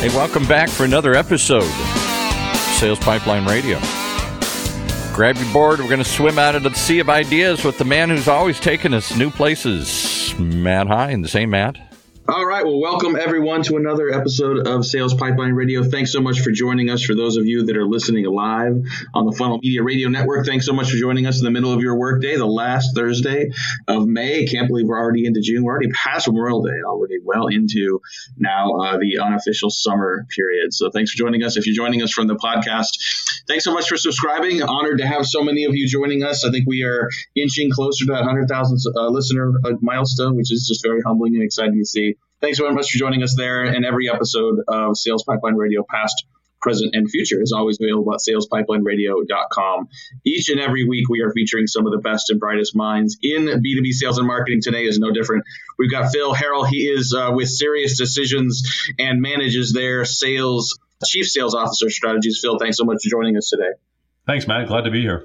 Hey, welcome back for another episode Sales Pipeline Radio. Grab your board. We're going to swim out into the sea of ideas with the man who's always taking us new places, Matt Heinz, and the same Matt. All right. Well, welcome everyone to another episode of Sales Pipeline Radio. Thanks so much for joining us. For those of you that are listening live on the Funnel Media Radio Network, thanks so much for joining us in the middle of your workday, the last Thursday of May. Can't believe we're already into June. We're already past Memorial Day, already well into now uh, the unofficial summer period. So thanks for joining us. If you're joining us from the podcast, thanks so much for subscribing. Honored to have so many of you joining us. I think we are inching closer to that 100,000 uh, listener uh, milestone, which is just very humbling and exciting to see. Thanks very much for joining us there. And every episode of Sales Pipeline Radio, past, present, and future, is always available at salespipelineradio.com. Each and every week, we are featuring some of the best and brightest minds in B2B sales and marketing. Today is no different. We've got Phil Harrell. He is uh, with Sirius Decisions and manages their sales, chief sales officer strategies. Phil, thanks so much for joining us today. Thanks, Matt. Glad to be here.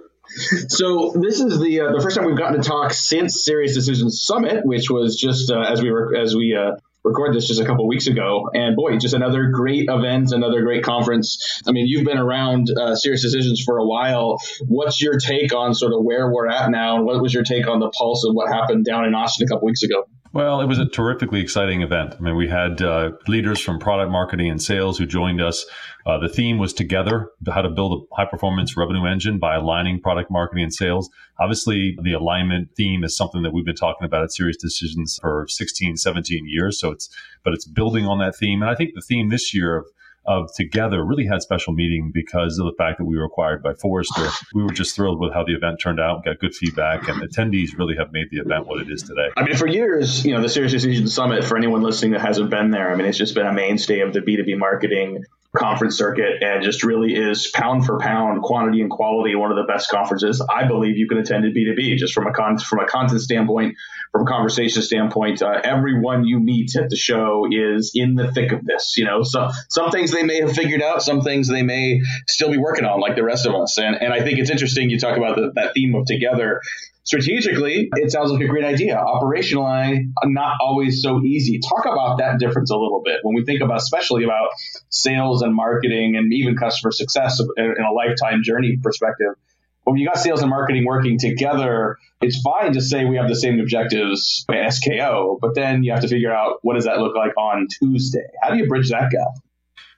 So this is the uh, the first time we've gotten to talk since Sirius Decisions Summit, which was just uh, as we were as we uh, record this just a couple weeks ago. And boy, just another great event, another great conference. I mean, you've been around uh, Sirius Decisions for a while. What's your take on sort of where we're at now? And what was your take on the pulse of what happened down in Austin a couple weeks ago? Well, it was a terrifically exciting event. I mean, we had uh, leaders from product marketing and sales who joined us. Uh, the theme was together, how to build a high performance revenue engine by aligning product marketing and sales. Obviously, the alignment theme is something that we've been talking about at Sirius Decisions for 16, 17 years. So it's, but it's building on that theme. And I think the theme this year of of Together really had special meaning because of the fact that we were acquired by Forrester. We were just thrilled with how the event turned out, got good feedback, and attendees really have made the event what it is today. I mean, for years, you know, the Sirius Decision Summit, for anyone listening that hasn't been there, I mean, it's just been a mainstay of the B2B marketing conference circuit and just really is pound for pound, quantity and quality, one of the best conferences I believe you can attend at B2B. Just from a con- from a content standpoint, from a conversation standpoint, uh, everyone you meet at the show is in the thick of this. You know, so some things they may have figured out, some things they may still be working on, like the rest of us. And and I think it's interesting you talk about the, that theme of together strategically, it sounds like a great idea. Operationally, not always so easy. Talk about that difference a little bit when we think about, especially about sales and marketing and even customer success in a lifetime journey perspective. When you got sales and marketing working together, it's fine to say we have the same objectives SKO, but then you have to figure out what does that look like on Tuesday? How do you bridge that gap?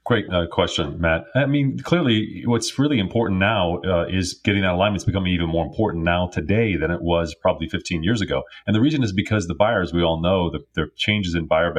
Great uh, question, Matt. I mean, clearly, what's really important now uh, is getting that alignment is becoming even more important now today than it was probably 15 years ago. And the reason is because the buyers, we all know, the, the changes in buyer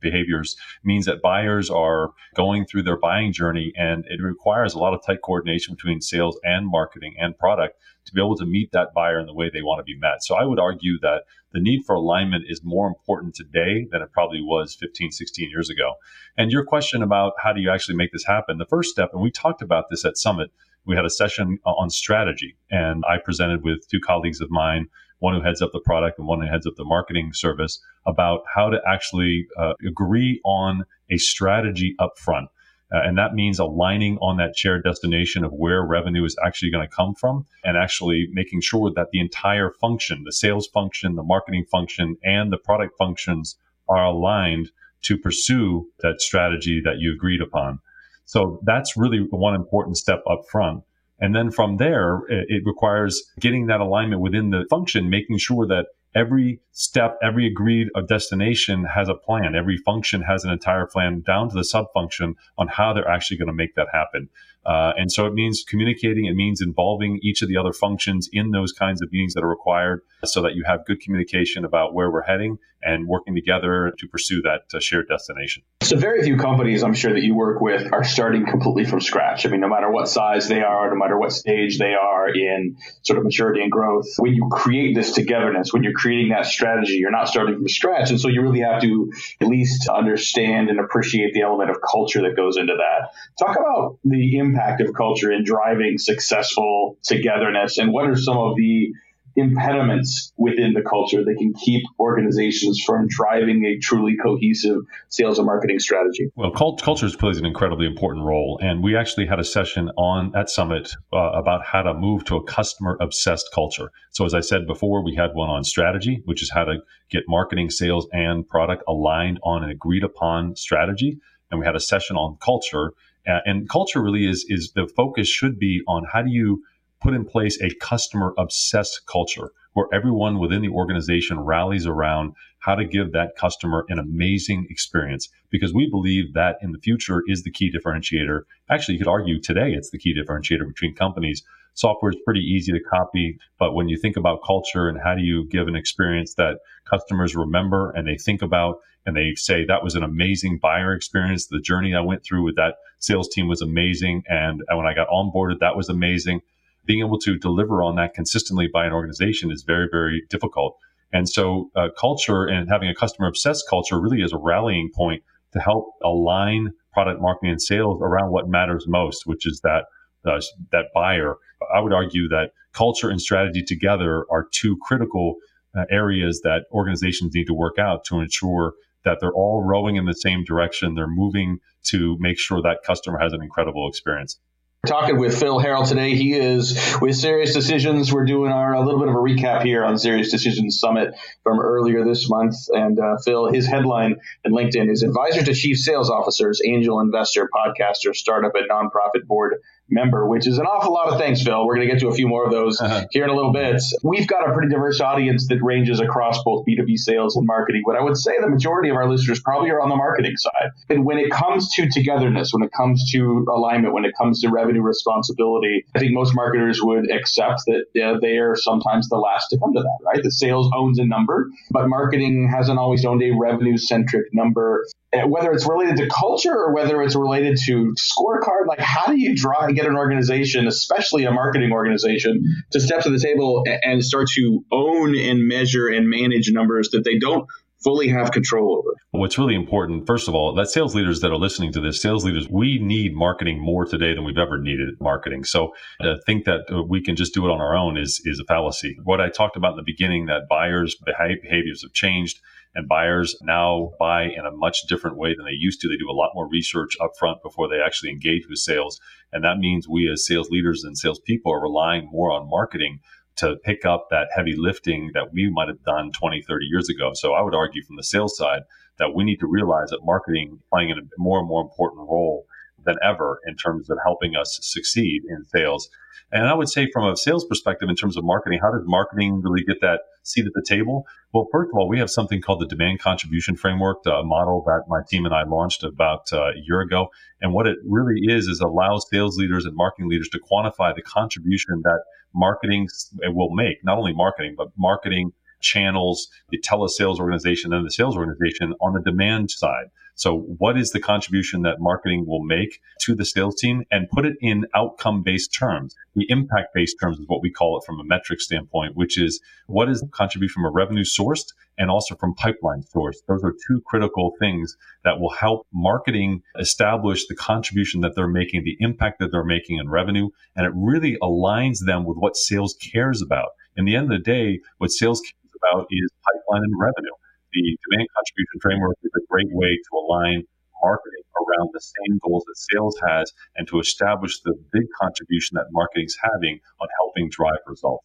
behaviors means that buyers are going through their buying journey, and it requires a lot of tight coordination between sales and marketing and product to be able to meet that buyer in the way they want to be met. So I would argue that the need for alignment is more important today than it probably was 15, 16 years ago. And your question about how do you actually make this happen? The first step, and we talked about this at Summit, we had a session on strategy, and I presented with two colleagues of mine, one who heads up the product and one who heads up the marketing service, about how to actually uh, agree on a strategy up front. Uh, and that means aligning on that shared destination of where revenue is actually going to come from and actually making sure that the entire function, the sales function, the marketing function, and the product functions are aligned to pursue that strategy that you agreed upon. So that's really one important step up front. And then from there, it requires getting that alignment within the function, making sure that every step, every agreed uh, destination has a plan. Every function has an entire plan down to the sub function on how they're actually going to make that happen. Uh, and so it means communicating. It means involving each of the other functions in those kinds of meetings that are required so that you have good communication about where we're heading and working together to pursue that uh, shared destination. So, very few companies I'm sure that you work with are starting completely from scratch. I mean, no matter what size they are, no matter what stage they are in sort of maturity and growth, when you create this togetherness, when you're creating that strategy, you're not starting from scratch. And so you really have to at least understand and appreciate the element of culture that goes into that. Talk about the impact of culture in driving successful togetherness and what are some of the impediments within the culture that can keep organizations from driving a truly cohesive sales and marketing strategy? Well, cult- culture plays an incredibly important role, and we actually had a session on at Summit uh, about how to move to a customer obsessed culture. So, as I said before, we had one on strategy, which is how to get marketing, sales, and product aligned on an agreed upon strategy and we had a session on culture. Uh, and culture really is is the focus should be on how do you put in place a customer obsessed culture where everyone within the organization rallies around how to give that customer an amazing experience because we believe that in the future is the key differentiator. Actually, you could argue today it's the key differentiator between companies. Software is pretty easy to copy, but when you think about culture and how do you give an experience that customers remember and they think about and they say that was an amazing buyer experience, the journey I went through with that sales team was amazing and when I got onboarded that was amazing. Being able to deliver on that consistently by an organization is very very difficult. And so, uh, culture and having a customer obsessed culture really is a rallying point to help align product marketing and sales around what matters most, which is that uh, that buyer. I would argue that culture and strategy together are two critical uh, areas that organizations need to work out to ensure that they're all rowing in the same direction. They're moving to make sure that customer has an incredible experience talking with Phil Harrell today. He is with Sirius Decisions. We're doing our a little bit of a recap here on Sirius Decisions Summit from earlier this month. And uh, Phil, his headline in LinkedIn is Advisor to Chief Sales Officers, Angel Investor, Podcaster, Startup, and Nonprofit Board member, which is an awful lot of things, Phil. We're going to get to a few more of those uh-huh. here in a little bit. We've got a pretty diverse audience that ranges across both B2B sales and marketing, but I would say the majority of our listeners probably are on the marketing side. And when it comes to togetherness, when it comes to alignment, when it comes to revenue responsibility, I think most marketers would accept that uh, they are sometimes the last to come to that, right? The sales owns a number, but marketing hasn't always owned a revenue centric number. Uh, whether it's related to culture or whether it's related to scorecard, like how do you draw and get an organization, especially a marketing organization, to step to the table and start to own and measure and manage numbers that they don't fully have control over. What's really important, first of all, that sales leaders that are listening to this, sales leaders, we need marketing more today than we've ever needed marketing. So to uh, think that uh, we can just do it on our own is is a fallacy. What I talked about in the beginning, that buyers' behaviors have changed and buyers now buy in a much different way than they used to. They do a lot more research upfront before they actually engage with sales. And that means we as sales leaders and salespeople are relying more on marketing to pick up that heavy lifting that we might have done 20, 30 years ago. So I would argue from the sales side that we need to realize that marketing playing a more and more important role than ever in terms of helping us succeed in sales. And I would say from a sales perspective, in terms of marketing, how does marketing really get that seat at the table? Well, first of all, we have something called the demand contribution framework, a model that my team and I launched about uh, a year ago. And what it really is, is allows sales leaders and marketing leaders to quantify the contribution that marketing will make, not only marketing, but marketing channels, the telesales organization and the sales organization on the demand side. So what is the contribution that marketing will make to the sales team and put it in outcome based terms? The impact based terms is what we call it from a metric standpoint, which is what is the contribution from a revenue sourced and also from pipeline source. Those are two critical things that will help marketing establish the contribution that they're making, the impact that they're making in revenue. And it really aligns them with what sales cares about. In the end of the day, what sales about is pipeline and revenue the demand contribution framework is a great way to align marketing around the same goals that sales has and to establish the big contribution that marketing is having on helping drive results.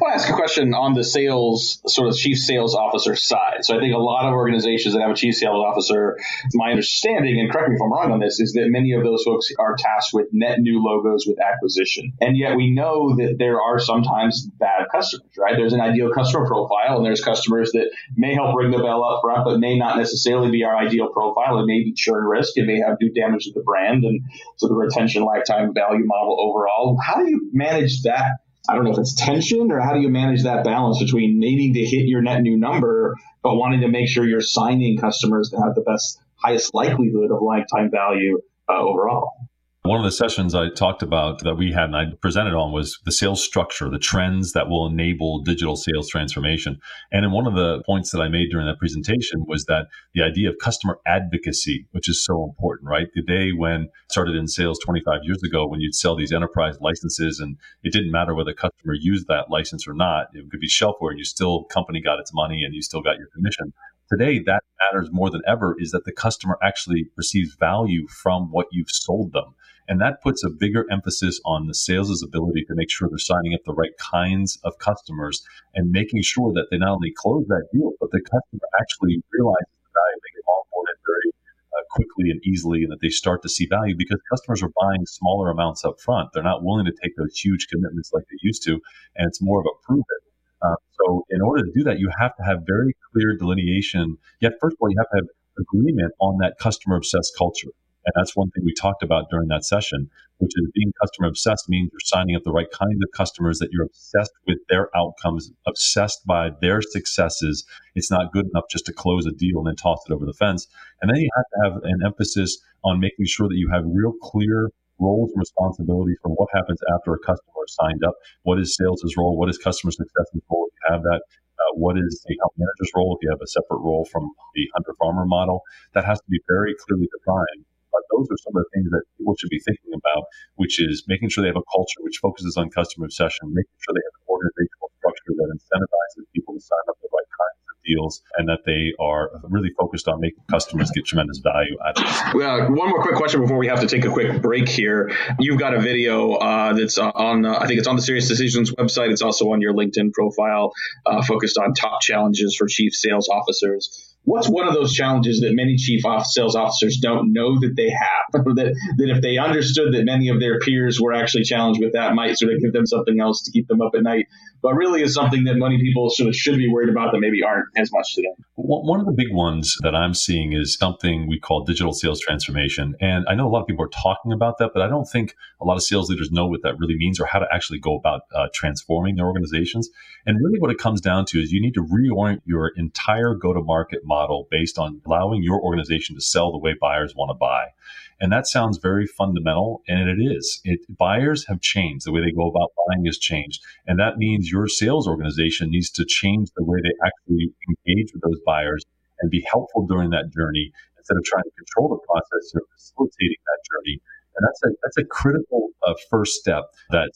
I want to ask a question on the sales, sort of chief sales officer side. So I think a lot of organizations that have a chief sales officer, my understanding, and correct me if I'm wrong on this, is that many of those folks are tasked with net new logos with acquisition. And yet we know that there are sometimes bad customers, right? There's an ideal customer profile, and there's customers that may help ring the bell up front, but may not necessarily be our ideal profile. It may be churn risk. It may have do damage to the brand and so the retention lifetime value model overall. How do you manage that? I don't know if it's tension or how do you manage that balance between needing to hit your net new number, but wanting to make sure you're signing customers that have the best, highest likelihood of lifetime value uh, overall. One of the sessions I talked about that we had and I presented on was the sales structure, the trends that will enable digital sales transformation. And in one of the points that I made during that presentation was that the idea of customer advocacy, which is so important, right? The day when started in sales 25 years ago, when you'd sell these enterprise licenses and it didn't matter whether the customer used that license or not, it could be shelfware and you still, company got its money and you still got your commission. Today, that matters more than ever is that the customer actually receives value from what you've sold them. And that puts a bigger emphasis on the sales' ability to make sure they're signing up the right kinds of customers and making sure that they not only close that deal, but the customer actually realizes the value. They get onboarded very uh, quickly and easily and that they start to see value because customers are buying smaller amounts up front. They're not willing to take those huge commitments like they used to. And it's more of a prove it. Uh, so in order to do that, you have to have very clear delineation. Yet, first of all, you have to have agreement on that customer obsessed culture. And that's one thing we talked about during that session, which is being customer obsessed means you're signing up the right kinds of customers that you're obsessed with their outcomes, obsessed by their successes. It's not good enough just to close a deal and then toss it over the fence. And then you have to have an emphasis on making sure that you have real clear roles and responsibilities for what happens after a customer is signed up. What is sales' role? What is customer success's role? If you have that, uh, what is the account manager's role? If you have a separate role from the hunter farmer model, that has to be very clearly defined. But those are some of the things that people should be thinking about, which is making sure they have a culture which focuses on customer obsession, making sure they have an organizational structure that incentivizes people to sign up the right kinds of deals, and that they are really focused on making customers get tremendous value out of this. Well, one more quick question before we have to take a quick break here. You've got a video uh, that's on, uh, I think it's on the Sirius Decisions website. It's also on your LinkedIn profile, uh, focused on top challenges for chief sales officers what's one of those challenges that many chief sales officers don't know that they have? That, that if they understood that many of their peers were actually challenged with that might sort of give them something else to keep them up at night. But really is something that many people sort of should be worried about that maybe aren't as much today. One of the big ones that i'm seeing is something we call digital sales transformation. And i know a lot of people are talking about that but i don't think a lot of sales leaders know what that really means or how to actually go about uh, transforming their organizations. And really what it comes down to is you need to reorient your entire go to market model based on allowing your organization to sell the way buyers want to buy. And that sounds very fundamental, and it is. It, buyers have changed. The way they go about buying has changed. And that means your sales organization needs to change the way they actually engage with those buyers and be helpful during that journey instead of trying to control the process or facilitating that journey. And that's a, that's a critical uh, first step that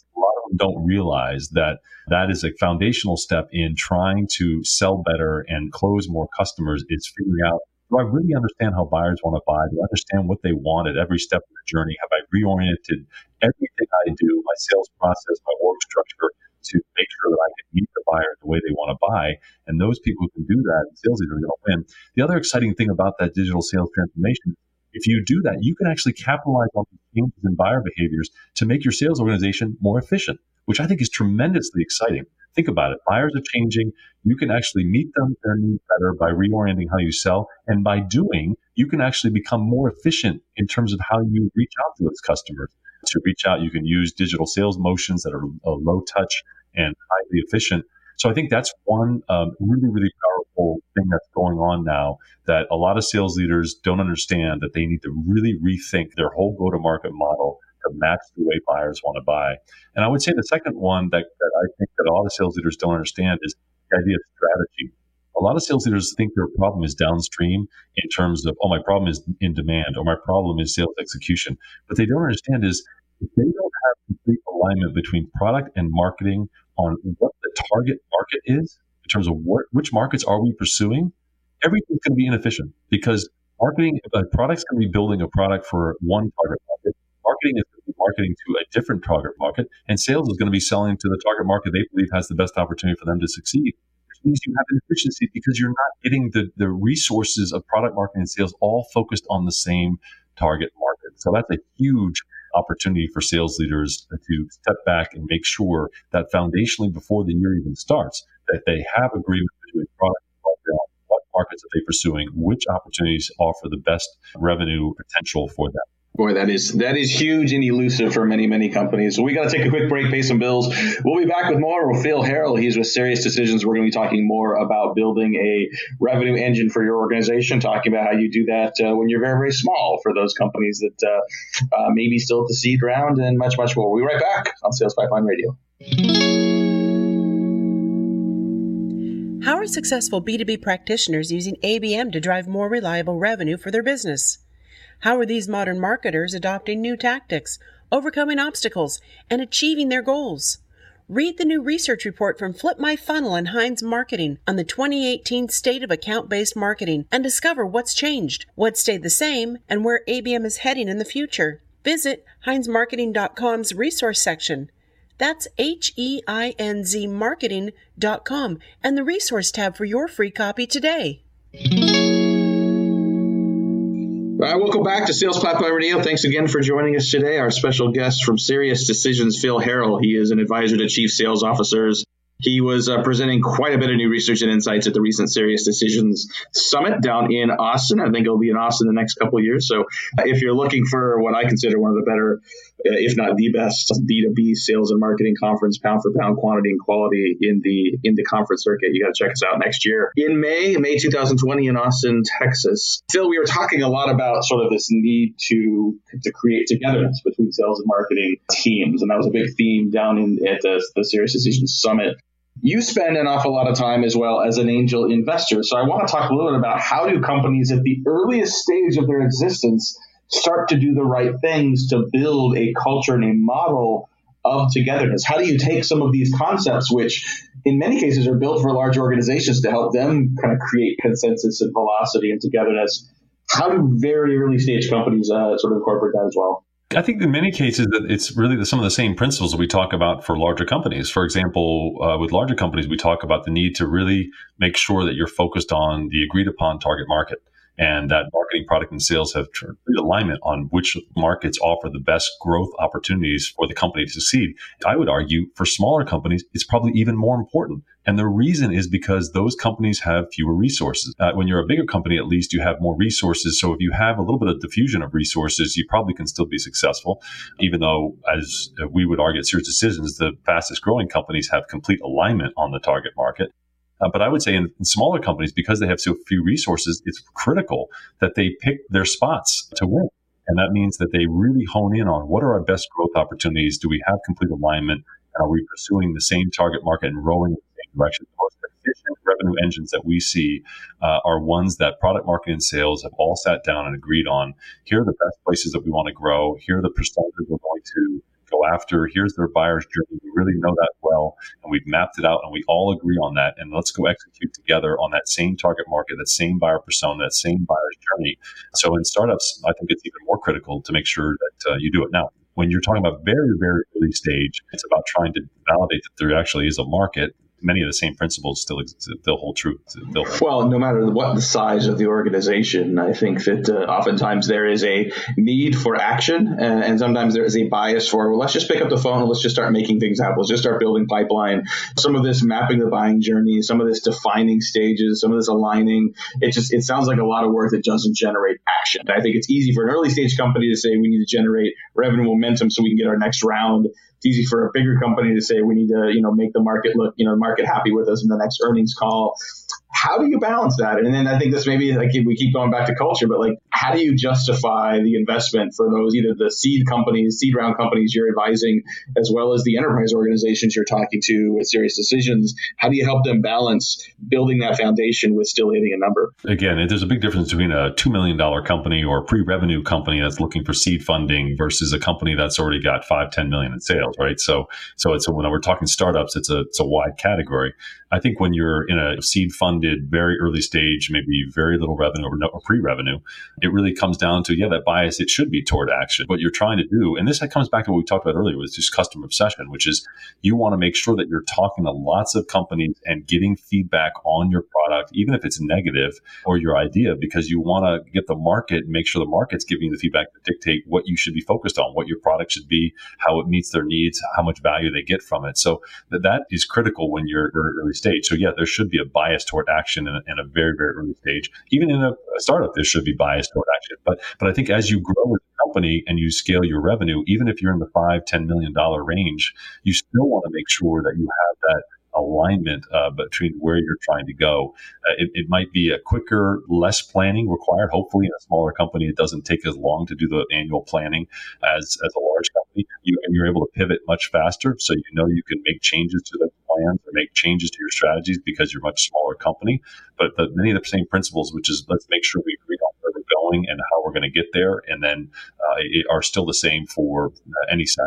don't realize that that is a foundational step in trying to sell better and close more customers is figuring out do I really understand how buyers want to buy? Do I understand what they want at every step of the journey? Have I reoriented everything I do, my sales process, my work structure to make sure that I can meet the buyer the way they want to buy? And those people who can do that, sales leaders are going to win. The other exciting thing about that digital sales transformation if you do that, you can actually capitalize on changes in buyer behaviors to make your sales organization more efficient, which I think is tremendously exciting. Think about it. Buyers are changing. You can actually meet them their needs better by reorienting how you sell. And by doing, you can actually become more efficient in terms of how you reach out to those customers. To reach out, you can use digital sales motions that are uh, low touch and highly efficient. So I think that's one um, really, really powerful thing that's going on now that a lot of sales leaders don't understand that they need to really rethink their whole go to market model to match the way buyers want to buy. And I would say the second one that, that I think that a lot of sales leaders don't understand is the idea of strategy. A lot of sales leaders think their problem is downstream in terms of, oh, my problem is in demand or my problem is sales execution. But they don't understand is if they don't have complete alignment between product and marketing on what the target market is in terms of what, which markets are we pursuing, everything's going to be inefficient because marketing, a product's going to be building a product for one target market. Marketing is going to be marketing to a different target market, and sales is going to be selling to the target market they believe has the best opportunity for them to succeed. Which means you have inefficiency because you're not getting the, the resources of product marketing and sales all focused on the same target market. So that's a huge opportunity for sales leaders to step back and make sure that foundationally before the year even starts, that they have agreement between product and what markets are they pursuing, which opportunities offer the best revenue potential for them. Boy, that is that is huge and elusive for many many companies. So we got to take a quick break, pay some bills. We'll be back with more with Phil Harrell. He's with Sirius Decisions. We're going to be talking more about building a revenue engine for your organization, talking about how you do that uh, when you're very very small for those companies that uh, uh, maybe still at the seed round, and much much more. We'll be right back on Sales Pipeline Radio. How are successful B2B practitioners using ABM to drive more reliable revenue for their business? How are these modern marketers adopting new tactics, overcoming obstacles, and achieving their goals? Read the new research report from Flip My Funnel and Heinz Marketing on the 2018 State of Account Based Marketing and discover what's changed, what stayed the same, and where ABM is heading in the future. Visit HeinzMarketing.com's resource section. That's H E I N Z marketing.com and the resource tab for your free copy today. All right, welcome back to Sales Pipeline Radio. Thanks again for joining us today. Our special guest from Sirius Decisions, Phil Harrell. He is an advisor to chief sales officers he was uh, presenting quite a bit of new research and insights at the recent Sirius Decisions Summit down in Austin. I think it'll be in Austin the next couple of years. So uh, if you're looking for what I consider one of the better, uh, if not the best, B2B sales and marketing conference, pound for pound quantity and quality in the in the conference circuit, you got to check us out next year in May, May 2020 in Austin, Texas. Phil, we were talking a lot about sort of this need to to create togetherness between sales and marketing teams, and that was a big theme down in at the, the Sirius Decisions Summit you spend an awful lot of time as well as an angel investor. So I want to talk a little bit about how do companies at the earliest stage of their existence start to do the right things to build a culture and a model of togetherness? How do you take some of these concepts, which in many cases are built for large organizations to help them kind of create consensus and velocity and togetherness? How do very early stage companies uh, sort of incorporate that as well? I think in many cases that it's really some of the same principles that we talk about for larger companies. For example, uh, with larger companies, we talk about the need to really make sure that you're focused on the agreed upon target market and that marketing, product, and sales have complete alignment on which markets offer the best growth opportunities for the company to succeed. I would argue for smaller companies, it's probably even more important. And the reason is because those companies have fewer resources. Uh, when you're a bigger company, at least you have more resources. So if you have a little bit of diffusion of resources, you probably can still be successful, even though, as we would argue at Sirius Decisions, the fastest growing companies have complete alignment on the target market. Uh, but I would say in, in, smaller companies, because they have so few resources, it's critical that they pick their spots to win. And that means that they really hone in on what are our best growth opportunities? Do we have complete alignment? And are we pursuing the same target market and rowing direction? The most efficient revenue engines that we see uh, are ones that product marketing and sales have all sat down and agreed on. Here are the best places that we want to grow. Here are the personas we're going to go after. Here's their buyer's journey. We really know that well, and we've mapped it out, and we all agree on that. And let's go execute together on that same target market, that same buyer persona, that same buyer's journey. So in startups, I think it's even more critical to make sure that uh, you do it now. When you're talking about very, very early stage, it's about trying to validate that there actually is a market many of the same principles still still hold true. Hold. Well, no matter what the size of the organization, I think that uh, oftentimes there is a need for action, uh, and sometimes there is a bias for well, let's just pick up the phone and let's just start making things happen. Let's just start building pipeline. Some of this mapping the buying journey, some of this defining stages, some of this aligning. It just it sounds like a lot of work that doesn't generate action. I think it's easy for an early stage company to say we need to generate revenue momentum so we can get our next round it's easy for a bigger company to say we need to, you know, make the market look, you know, the market happy with us in the next earnings call how do you balance that? And then I think this maybe like we keep going back to culture, but like how do you justify the investment for those either the seed companies, seed round companies you're advising, as well as the enterprise organizations you're talking to with Sirius Decisions? How do you help them balance building that foundation with still hitting a number? Again, there's a big difference between a two million dollar company or pre-revenue company that's looking for seed funding versus a company that's already got five, ten million in sales, right? So, so it's a, when we're talking startups, it's a it's a wide category. I think when you're in a seed funded, very early stage, maybe very little revenue or, no, or pre revenue, it really comes down to, yeah, that bias, it should be toward action. What you're trying to do, and this comes back to what we talked about earlier, was just customer obsession, which is you want to make sure that you're talking to lots of companies and getting feedback on your product, even if it's negative or your idea, because you want to get the market, make sure the market's giving you the feedback to dictate what you should be focused on, what your product should be, how it meets their needs, how much value they get from it. So that, that is critical when you're early stage. So yeah, there should be a bias toward action in a, in a very, very early stage. Even in a, a, startup, there should be bias toward action. But but I think as you grow with the company and you scale your revenue, even if you're in the five, ten million dollar range, you still want to make sure that you have that alignment uh, between where you're trying to go. Uh, it, it, might be a quicker, less planning required. Hopefully, in a smaller company, it doesn't take as long to do the annual planning as, as a large company. You, and you're able to pivot much faster. So you know you can make changes to the plans or make changes to your strategies because you're a much smaller company. But the, many of the same principles, which is let's make sure we agree on where we're going and how we're going to get there, and then uh, are still the same for uh, any size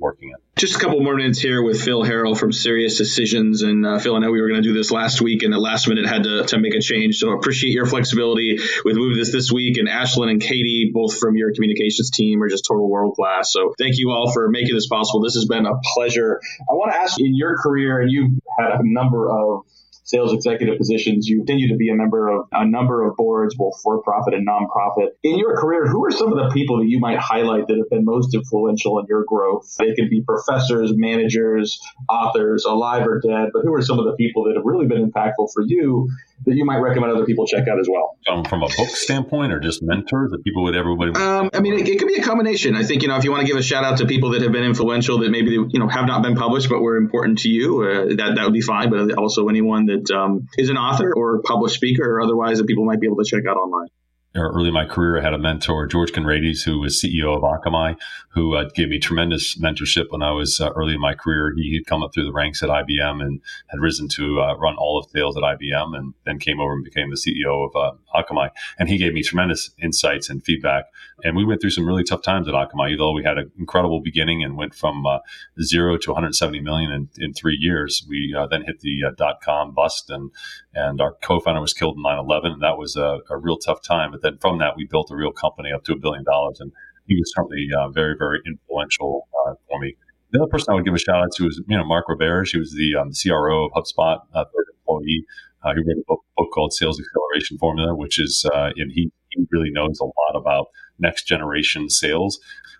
working in. Just a couple more minutes here with Phil Harrell from Sirius Decisions. And uh, Phil, I know we were going to do this last week and at last minute had to, to make a change. So appreciate your flexibility with moving this this week. And Ashlyn and Katie, both from your communications team, are just total world class. So thank you all for making this possible. This has been a pleasure. I want to ask in your career, and you've had a number of sales executive positions. You continue to be a member of a number of boards, both for profit and nonprofit. In your career, who are some of the people that you might highlight that have been most influential in your growth? They could be professors, managers, authors, alive or dead, but who are some of the people that have really been impactful for you that you might recommend other people check out as well? Um, from a book standpoint, or just mentors, that people would everybody? Um, I mean, it, it, could be a combination. I think you know if you want to give a shout out to people that have been influential that maybe you know have not been published but were important to you, uh, that that would be fine. But also anyone that um, is an author or published speaker or otherwise that people might be able to check out online early in my career, I had a mentor, George Conrades, who was CEO of Akamai, who uh, gave me tremendous mentorship when I was uh, early in my career. He had come up through the ranks at IBM and had risen to uh, run all of sales at IBM and then came over and became the CEO of uh, Akamai. And he gave me tremendous insights and feedback. And we went through some really tough times at Akamai, although we had an incredible beginning and went from uh, zero to 170 million in, in three years. We uh, then hit the dot com bust and, and our co-founder was killed in 9-11 and that was a, a real tough time but then from that, we built a real company up to a billion dollars. And he was certainly uh, very, very influential uh, for me. The other person I would give a shout out to is, you know, Mark Roberge. She was the um, CRO of HubSpot, uh, third employee. Uh, he wrote a book, book, called Sales Acceleration Formula, which is, uh, and he, he really knows a lot about next generation sales.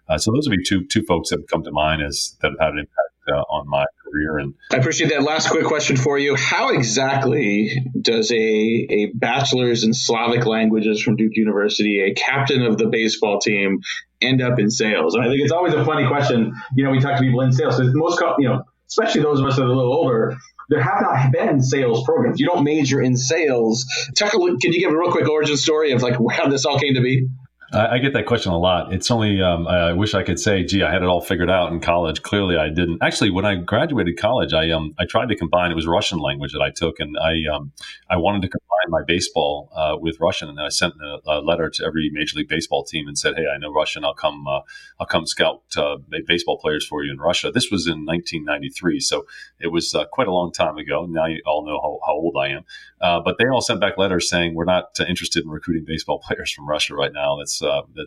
Uh, so those would be two two folks that have come to mind as that have had an impact uh, on my career. And I appreciate that. Last quick question for you: How exactly does a a bachelor's in Slavic languages from Duke University, a captain of the baseball team, end up in sales? And I think it's always a funny question. You know, we talk to people in sales. So most, you know, especially those of us that are a little older, there have not been sales programs. You don't major in sales. Talk a, can you give a real quick origin story of like how this all came to be? I, I, get that question a lot. It's only um, I wish I could say, "Gee, I had it all figured out in college." Clearly, I didn't. Actually, when I graduated college, I um I tried to combine. It was Russian language that I took, and I um I wanted to combine my baseball uh, with Russian, and then I sent a, a, letter to every Major League Baseball team and said, "Hey, I know Russian. I'll come. Uh, I'll come scout uh, baseball players for you in Russia." This was in 1993, so it was uh, quite a long time ago. Now you all know how, how old I am. Uh, but they all sent back letters saying, "We're not interested in recruiting baseball players from Russia right now. That's uh, that."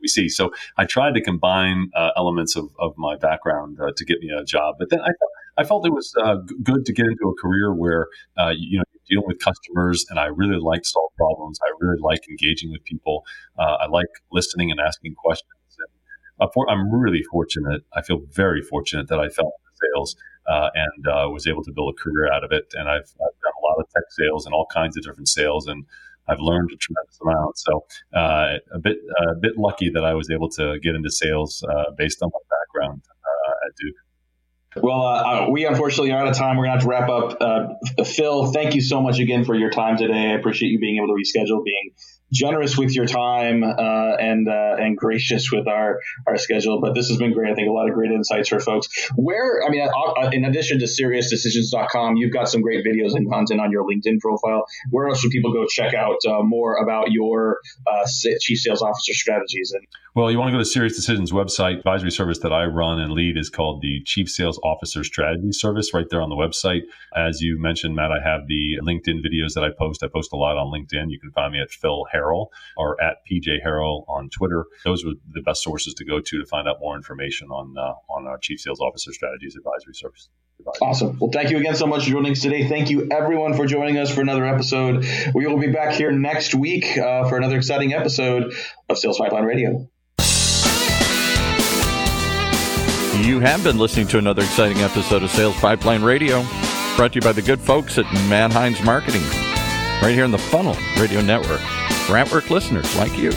we see. So I tried to combine uh, elements of, of my background uh, to get me a job. But then I, I felt it was uh, good to get into a career where, uh, you know, dealing with customers and I really like solve problems. I really like engaging with people. Uh, I like listening and asking questions. And I'm really fortunate. I feel very fortunate that I fell into sales. Uh, and uh, was able to build a career out of it. And I've, I've, done a lot of tech sales and all kinds of different sales, and I've learned a tremendous amount. So uh, a bit a bit lucky that I was able to get into sales uh, based on my background uh, at Duke. Well, uh, uh, we unfortunately are out of time. We're going to have to wrap up. Uh, Phil, thank you so much again for your time today. I appreciate you being able to reschedule, being generous with your time uh, and uh, and gracious with our our schedule. But this has been great. I think a lot of great insights for folks. Where I mean, uh, in addition to SiriusDecisions.com, you've got some great videos and content on your LinkedIn profile. Where else should people go check out uh, more about your uh, chief sales officer strategies? And well, you want to go to Sirius Decisions website. Advisory service that I run and lead is called the Chief Sales Officer Strategy Service. Right there on the website, as you mentioned, Matt, I have the LinkedIn videos that I post. I post a lot on LinkedIn. You can find me at Phil Harrell Harrell or at PJ Harrell on Twitter. Those were the best sources to go to to find out more information on uh, on our Chief Sales Officer Strategies Advisory Service. Awesome. Well, thank you again so much for joining us today. Thank you everyone for joining us for another episode. We will be back here next week uh, for another exciting episode of Sales Pipeline Radio. You have been listening to another exciting episode of Sales Pipeline Radio, brought to you by the good folks at Matt Heinz Marketing, right here in the Funnel Radio Network for Antwork listeners like you.